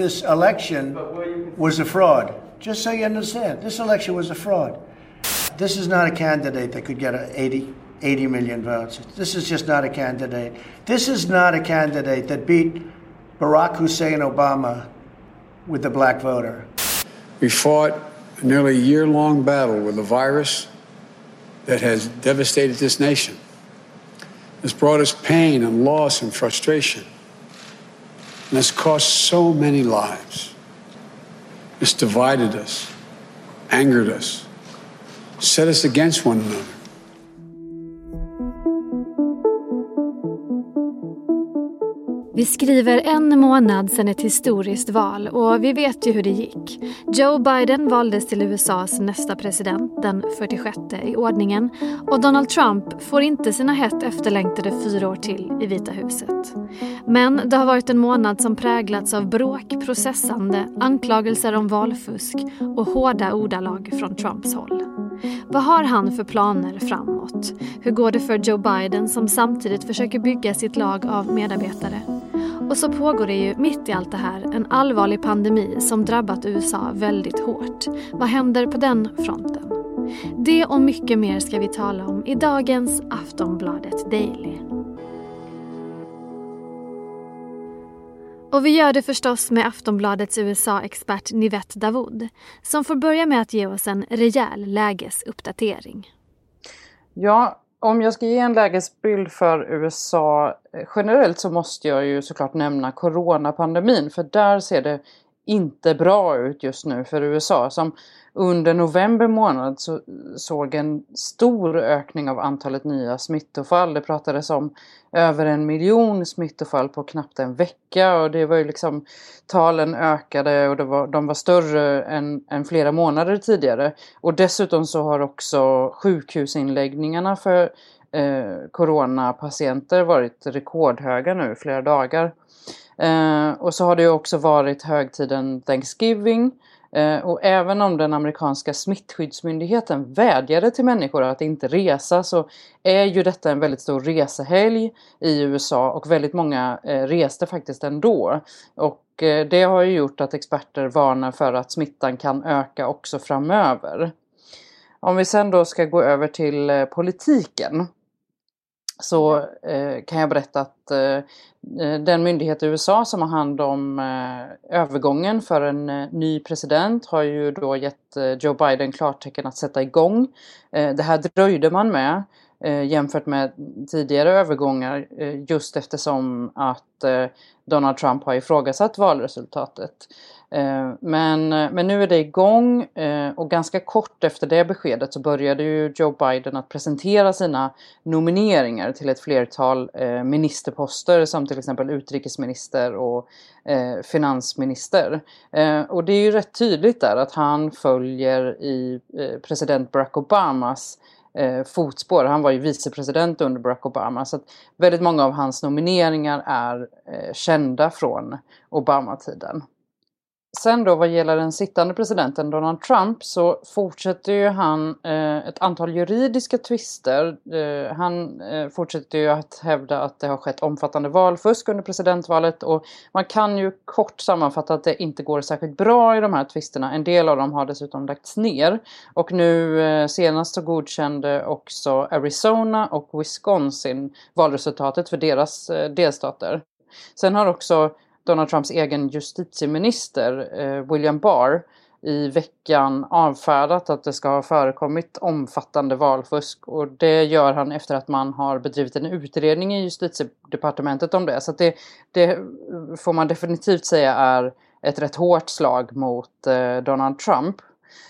this election was a fraud. Just so you understand, this election was a fraud. This is not a candidate that could get 80, 80 million votes. This is just not a candidate. This is not a candidate that beat Barack Hussein Obama with the black voter. We fought a nearly year long battle with a virus that has devastated this nation. It's brought us pain and loss and frustration. And it's cost so many lives. It's divided us, angered us, set us against one another. Vi skriver en månad sedan ett historiskt val och vi vet ju hur det gick. Joe Biden valdes till USAs nästa president, den 46 i ordningen. Och Donald Trump får inte sina hett efterlängtade fyra år till i Vita huset. Men det har varit en månad som präglats av bråk, processande, anklagelser om valfusk och hårda ordalag från Trumps håll. Vad har han för planer framåt? Hur går det för Joe Biden som samtidigt försöker bygga sitt lag av medarbetare? Och så pågår det ju mitt i allt det här en allvarlig pandemi som drabbat USA väldigt hårt. Vad händer på den fronten? Det och mycket mer ska vi tala om i dagens Aftonbladet Daily. Och vi gör det förstås med Aftonbladets USA-expert Nivette Davoud som får börja med att ge oss en rejäl lägesuppdatering. Ja, om jag ska ge en lägesbild för USA eh, generellt så måste jag ju såklart nämna coronapandemin för där ser det inte bra ut just nu för USA som under november månad så såg en stor ökning av antalet nya smittofall. Det pratades om över en miljon smittofall på knappt en vecka och det var ju liksom talen ökade och det var, de var större än, än flera månader tidigare. Och dessutom så har också sjukhusinläggningarna för eh, coronapatienter varit rekordhöga nu flera dagar. Eh, och så har det ju också varit högtiden Thanksgiving Eh, och även om den amerikanska smittskyddsmyndigheten vädjade till människor att inte resa så är ju detta en väldigt stor resehelg i USA och väldigt många eh, reste faktiskt ändå. Och eh, det har ju gjort att experter varnar för att smittan kan öka också framöver. Om vi sen då ska gå över till eh, politiken så eh, kan jag berätta att eh, eh, den myndighet i USA som har hand om eh, övergången för en eh, ny president har ju då gett eh, Joe Biden klartecken att sätta igång. Eh, det här dröjde man med Eh, jämfört med tidigare övergångar eh, just eftersom att eh, Donald Trump har ifrågasatt valresultatet. Eh, men, men nu är det igång eh, och ganska kort efter det beskedet så började ju Joe Biden att presentera sina nomineringar till ett flertal eh, ministerposter som till exempel utrikesminister och finansminister. Och det är ju rätt tydligt där att han följer i president Barack Obamas Eh, fotspår. Han var ju vicepresident under Barack Obama så att väldigt många av hans nomineringar är eh, kända från Obama-tiden. Sen då vad gäller den sittande presidenten Donald Trump så fortsätter ju han eh, ett antal juridiska tvister. Eh, han eh, fortsätter ju att hävda att det har skett omfattande valfusk under presidentvalet och man kan ju kort sammanfatta att det inte går särskilt bra i de här tvisterna. En del av dem har dessutom lagts ner och nu eh, senast så godkände också Arizona och Wisconsin valresultatet för deras eh, delstater. Sen har också Donald Trumps egen justitieminister eh, William Barr i veckan avfärdat att det ska ha förekommit omfattande valfusk och det gör han efter att man har bedrivit en utredning i justitiedepartementet om det. Så det, det, får man definitivt säga är ett rätt hårt slag mot eh, Donald Trump.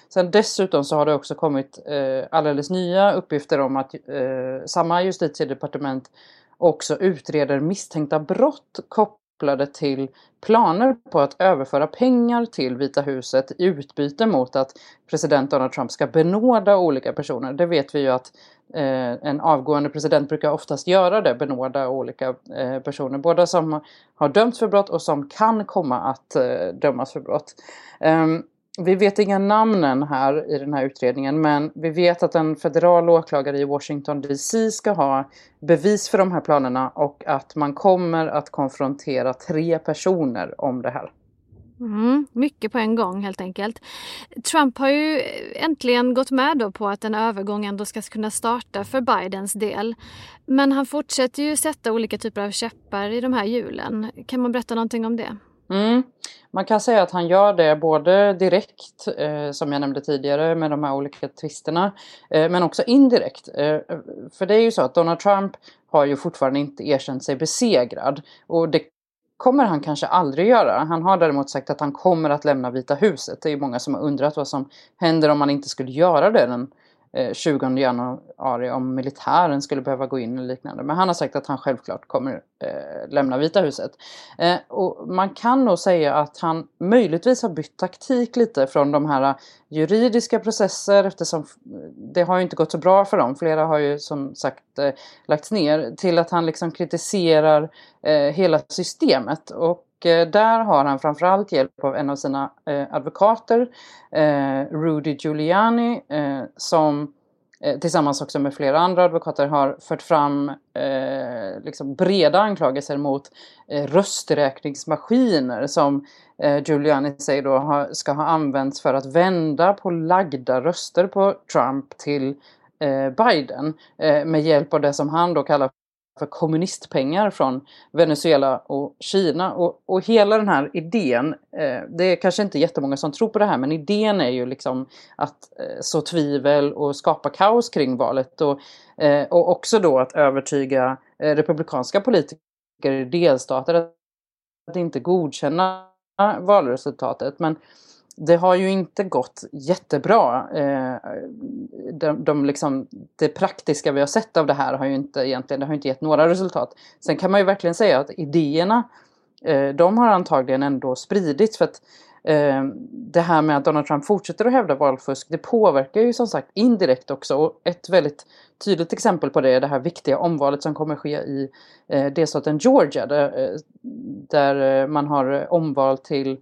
Sen dessutom så har det också kommit eh, alldeles nya uppgifter om att eh, samma justitiedepartement också utreder misstänkta brott kopplade till planer på att överföra pengar till Vita huset i utbyte mot att president Donald Trump ska benåda olika personer. Det vet vi ju att eh, en avgående president brukar oftast göra det, benåda olika eh, personer. Både som har dömts för brott och som kan komma att eh, dömas för brott. Um, vi vet inga namnen här i den här utredningen men vi vet att en federal åklagare i Washington DC ska ha bevis för de här planerna och att man kommer att konfrontera tre personer om det här. Mm, mycket på en gång helt enkelt. Trump har ju äntligen gått med då på att en övergång ändå ska kunna starta för Bidens del. Men han fortsätter ju sätta olika typer av käppar i de här hjulen. Kan man berätta någonting om det? Mm. Man kan säga att han gör det både direkt, eh, som jag nämnde tidigare, med de här olika tvisterna, eh, men också indirekt. Eh, för det är ju så att Donald Trump har ju fortfarande inte erkänt sig besegrad. Och det kommer han kanske aldrig göra. Han har däremot sagt att han kommer att lämna Vita huset. Det är ju många som har undrat vad som händer om han inte skulle göra det den Eh, 20 januari om militären skulle behöva gå in och liknande. Men han har sagt att han självklart kommer eh, lämna Vita huset. Eh, och man kan nog säga att han möjligtvis har bytt taktik lite från de här juridiska processer eftersom det har ju inte gått så bra för dem. Flera har ju som sagt eh, lagts ner till att han liksom kritiserar eh, hela systemet. Och Eh, där har han framförallt hjälp av en av sina eh, advokater, eh, Rudy Giuliani, som tillsammans också med flera andra advokater har fört fram eh, liksom breda anklagelser mot rösträkningsmaskiner som Giuliani säger då ha, ska ha använts för att vända på lagda röster på Trump till Biden med hjälp av det som han då kallar för kommunistpengar från Venezuela och Kina. Och, och hela den här idén, eh, det är kanske inte jättemånga som tror på det här, men idén är ju liksom att eh, så tvivel och skapa kaos kring valet. Och, eh, och också då att övertyga eh, republikanska politiker i delstater att inte godkänna valresultatet. Men det har ju inte gått jättebra. Eh, de, de liksom, det praktiska vi har sett av det här har ju inte egentligen det har inte gett några resultat. Sen kan man ju verkligen säga att idéerna eh, de har antagligen ändå spridits för att eh, det här med att Donald Trump fortsätter att hävda valfusk det påverkar ju som sagt indirekt också och ett väldigt tydligt exempel på det är det här viktiga omvalet som kommer ske i delstaten Georgia där, där man har omval till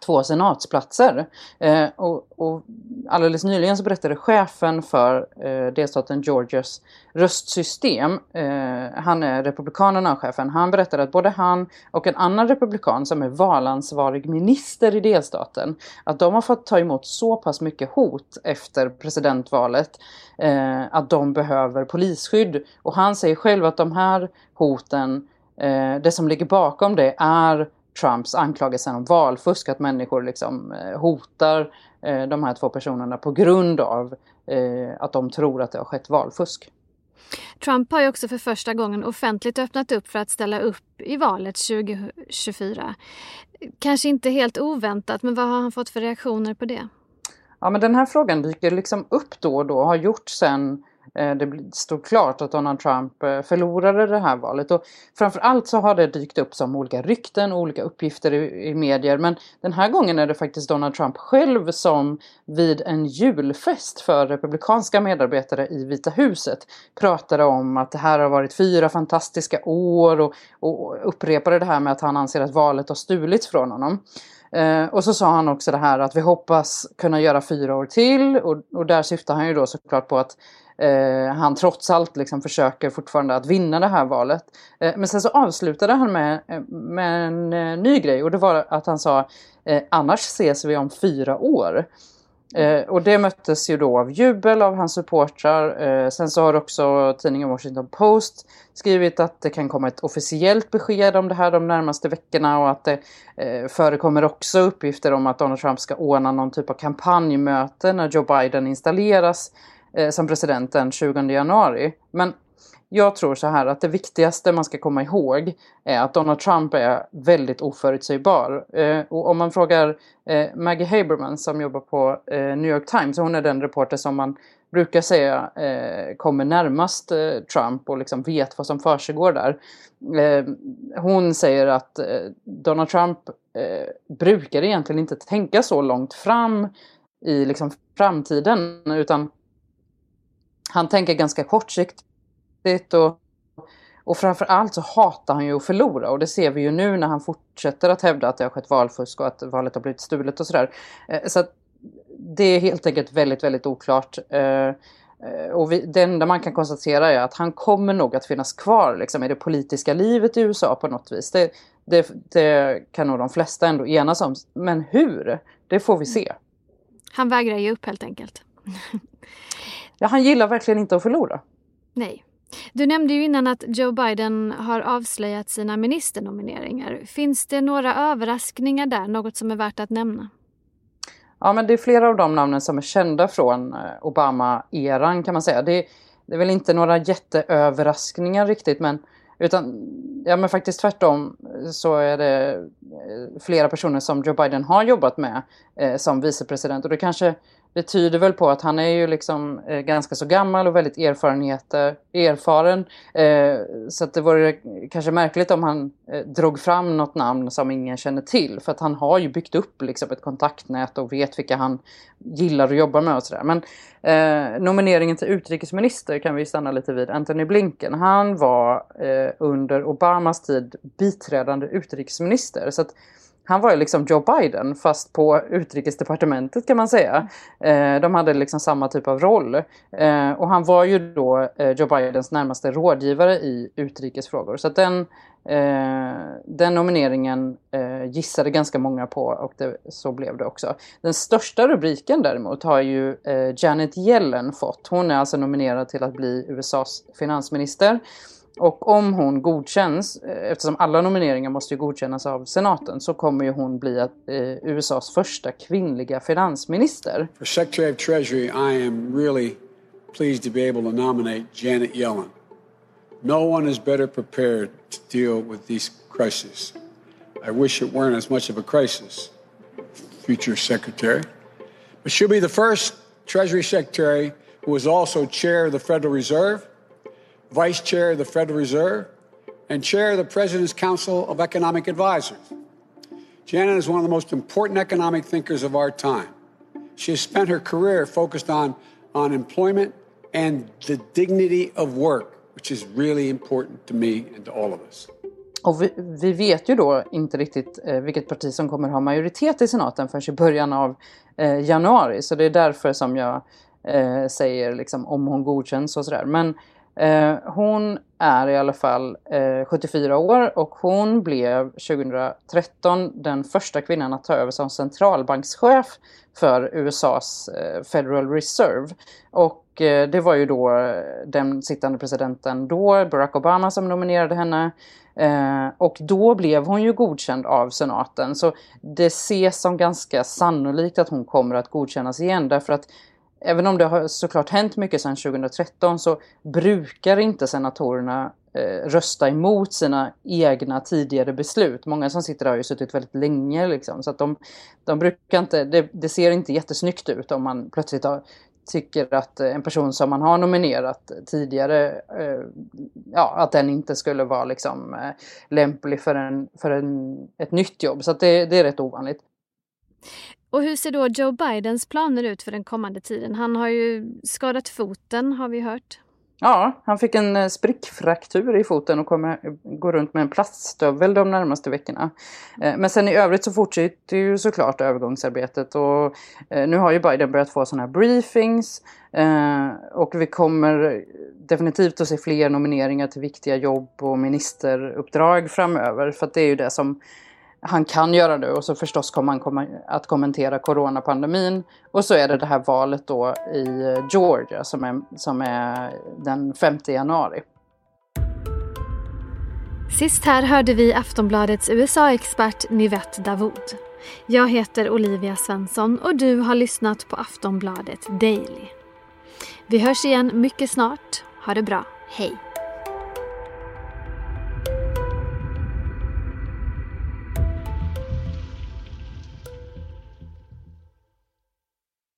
två senatsplatser. Eh, och, och alldeles nyligen så berättade chefen för eh, delstaten Georgias röstsystem, eh, han är republikanerna chefen, han berättade att både han och en annan republikan som är valansvarig minister i delstaten, att de har fått ta emot så pass mycket hot efter presidentvalet eh, att de behöver polisskydd. Och han säger själv att de här hoten, eh, det som ligger bakom det är Trumps anklagelser om valfusk, att människor liksom eh, hotar eh, de här två personerna på grund av eh, att de tror att det har skett valfusk. Trump har ju också för första gången offentligt öppnat upp för att ställa upp i valet 2024. Kanske inte helt oväntat, men vad har han fått för reaktioner på det? Ja, men den här frågan dyker liksom upp då och då, har gjort sen Eh, det stod klart att Donald Trump eh, förlorade det här valet. Och framförallt så har det dykt upp som olika rykten och olika uppgifter i, i medier. Men den här gången är det faktiskt Donald Trump själv som vid en julfest för republikanska medarbetare i Vita huset pratade om att det här har varit fyra fantastiska år och, och upprepade det här med att han anser att valet har stulits från honom. Eh, och så sa han också det här att vi hoppas kunna göra fyra år till och, och där syftar han ju då såklart på att eh, han trots allt liksom försöker fortfarande att vinna det här valet. Eh, men sen så avslutade han med, eh, med en eh, ny grej och det var att han sa eh, annars ses vi om fyra år. Eh, och det möttes ju då av jubel av hans supportrar. Eh, sen så har också tidningen Washington Post skrivit att det kan komma ett officiellt besked om det här de närmaste veckorna och att det eh, förekommer också uppgifter om att Donald Trump ska ordna någon typ av kampanjmöte när Joe Biden installeras eh, som president den 20 januari. Men jag tror så här att det viktigaste man ska komma ihåg är att Donald Trump är väldigt oförutsägbar. Eh, och om man frågar eh, Maggie Haberman som jobbar på eh, New York Times, hon är den reporter som man brukar säga eh, kommer närmast eh, Trump och liksom vet vad som försiggår där. Eh, hon säger att eh, Donald Trump eh, brukar egentligen inte tänka så långt fram i liksom framtiden utan han tänker ganska kortsiktigt och, och framförallt så hatar han ju att förlora och det ser vi ju nu när han fortsätter att hävda att det har skett valfusk och att valet har blivit stulet och sådär. Eh, så att det är helt enkelt väldigt, väldigt oklart. Eh, och vi, det enda man kan konstatera är att han kommer nog att finnas kvar liksom, i det politiska livet i USA på något vis. Det, Det, det kan nog de flesta ändå enas om. Men hur? Det får vi se. Han vägrar ge upp helt enkelt. ja, han gillar verkligen inte att förlora. Nej. Du nämnde ju innan att Joe Biden har avslöjat sina ministernomineringar. Finns det några överraskningar där, något som är värt att nämna? Ja, men det är flera av de namnen som är kända från eh, Obama-eran kan man säga. Det, det är väl inte några jätteöverraskningar riktigt, men utan ja, men faktiskt tvärtom eh, så är det eh, flera personer som Joe Biden har jobbat med eh, som vicepresident och det kanske det tyder väl på att han är ju liksom eh, ganska så gammal och väldigt erfaren. Eh, så att det vore kanske märkligt om han eh, drog fram något namn som ingen känner till. För att han har ju byggt upp liksom ett kontaktnät och vet vilka han gillar att jobba med och sådär. Men eh, nomineringen till utrikesminister kan vi stanna lite vid. Anthony Blinken, han var eh, under Obamas tid biträdande utrikesminister. Så att han var ju liksom Joe Biden fast på utrikesdepartementet kan man säga. Eh, de hade liksom samma typ av roll. Eh, och han var ju då eh, Joe Bidens närmaste rådgivare i utrikesfrågor. Så den, den nomineringen gissade ganska många på och det, så blev det också. Den största rubriken däremot har ju Janet Yellen fått. Hon är alltså nominerad till att bli USAs finansminister. Och om hon godkänns, eh, eftersom alla nomineringar måste ju godkännas av senaten, så kommer ju hon bli att, eh, USAs första kvinnliga finansminister. For Secretary of Treasury, I am really pleased to be able to nominate Janet Yellen. No one is better prepared to deal with these crises. I wish it weren't as much of a crisis, future Secretary. But she'll be the first Treasury Secretary who is also chair of the Federal Reserve Vice Chair of the Federal Reserve, and Chair of the President's Council of Economic Advisors. Janet is one of the most important economic thinkers of our time. She has spent her career focused on, on employment and the dignity of work, which is really important to me and to all of us. Och vi, vi, vet ju då inte riktigt eh, vilket parti som kommer ha majoritet i senaten förrän i början av eh, januari. Så det är därför som jag eh, säger liksom, om hon godkänns och sådär. Men Eh, hon är i alla fall eh, 74 år och hon blev 2013 den första kvinnan att ta över som centralbankschef för USAs eh, Federal Reserve. Och eh, det var ju då den sittande presidenten då, Barack Obama, som nominerade henne. Eh, och då blev hon ju godkänd av senaten. Så det ses som ganska sannolikt att hon kommer att godkännas igen därför att även om det har såklart hänt mycket sedan 2013 så brukar inte senatorerna eh, rösta emot sina egna tidigare beslut. Många som sitter där har ju suttit väldigt länge liksom, så att de, de brukar inte, det, det, ser inte jättesnyggt ut om man plötsligt har, tycker att eh, en person som man har nominerat tidigare, eh, ja, att den inte skulle vara liksom eh, lämplig för, en, för en, ett nytt jobb. Så det, det är rätt ovanligt. Och hur ser då Joe Bidens planer ut för den kommande tiden? Han har ju skadat foten har vi hört. Ja, han fick en eh, sprickfraktur i foten och kommer gå runt med en plaststövel de närmaste veckorna. Eh, men sen i övrigt så fortsätter ju såklart övergångsarbetet och eh, nu har ju Biden börjat få sådana här briefings och vi kommer definitivt att se fler nomineringar till viktiga jobb och ministeruppdrag framöver för att det är ju det som han kan göra det och så förstås kommer han komma, att kommentera coronapandemin. Och så är det det här valet då i Georgia som är, som är den 5 januari. Sist här hörde vi Aftonbladets USA-expert Nivette Davoud. Jag heter Olivia Svensson och du har lyssnat på Aftonbladet Daily. Vi hörs igen mycket snart. Ha det bra. Hej!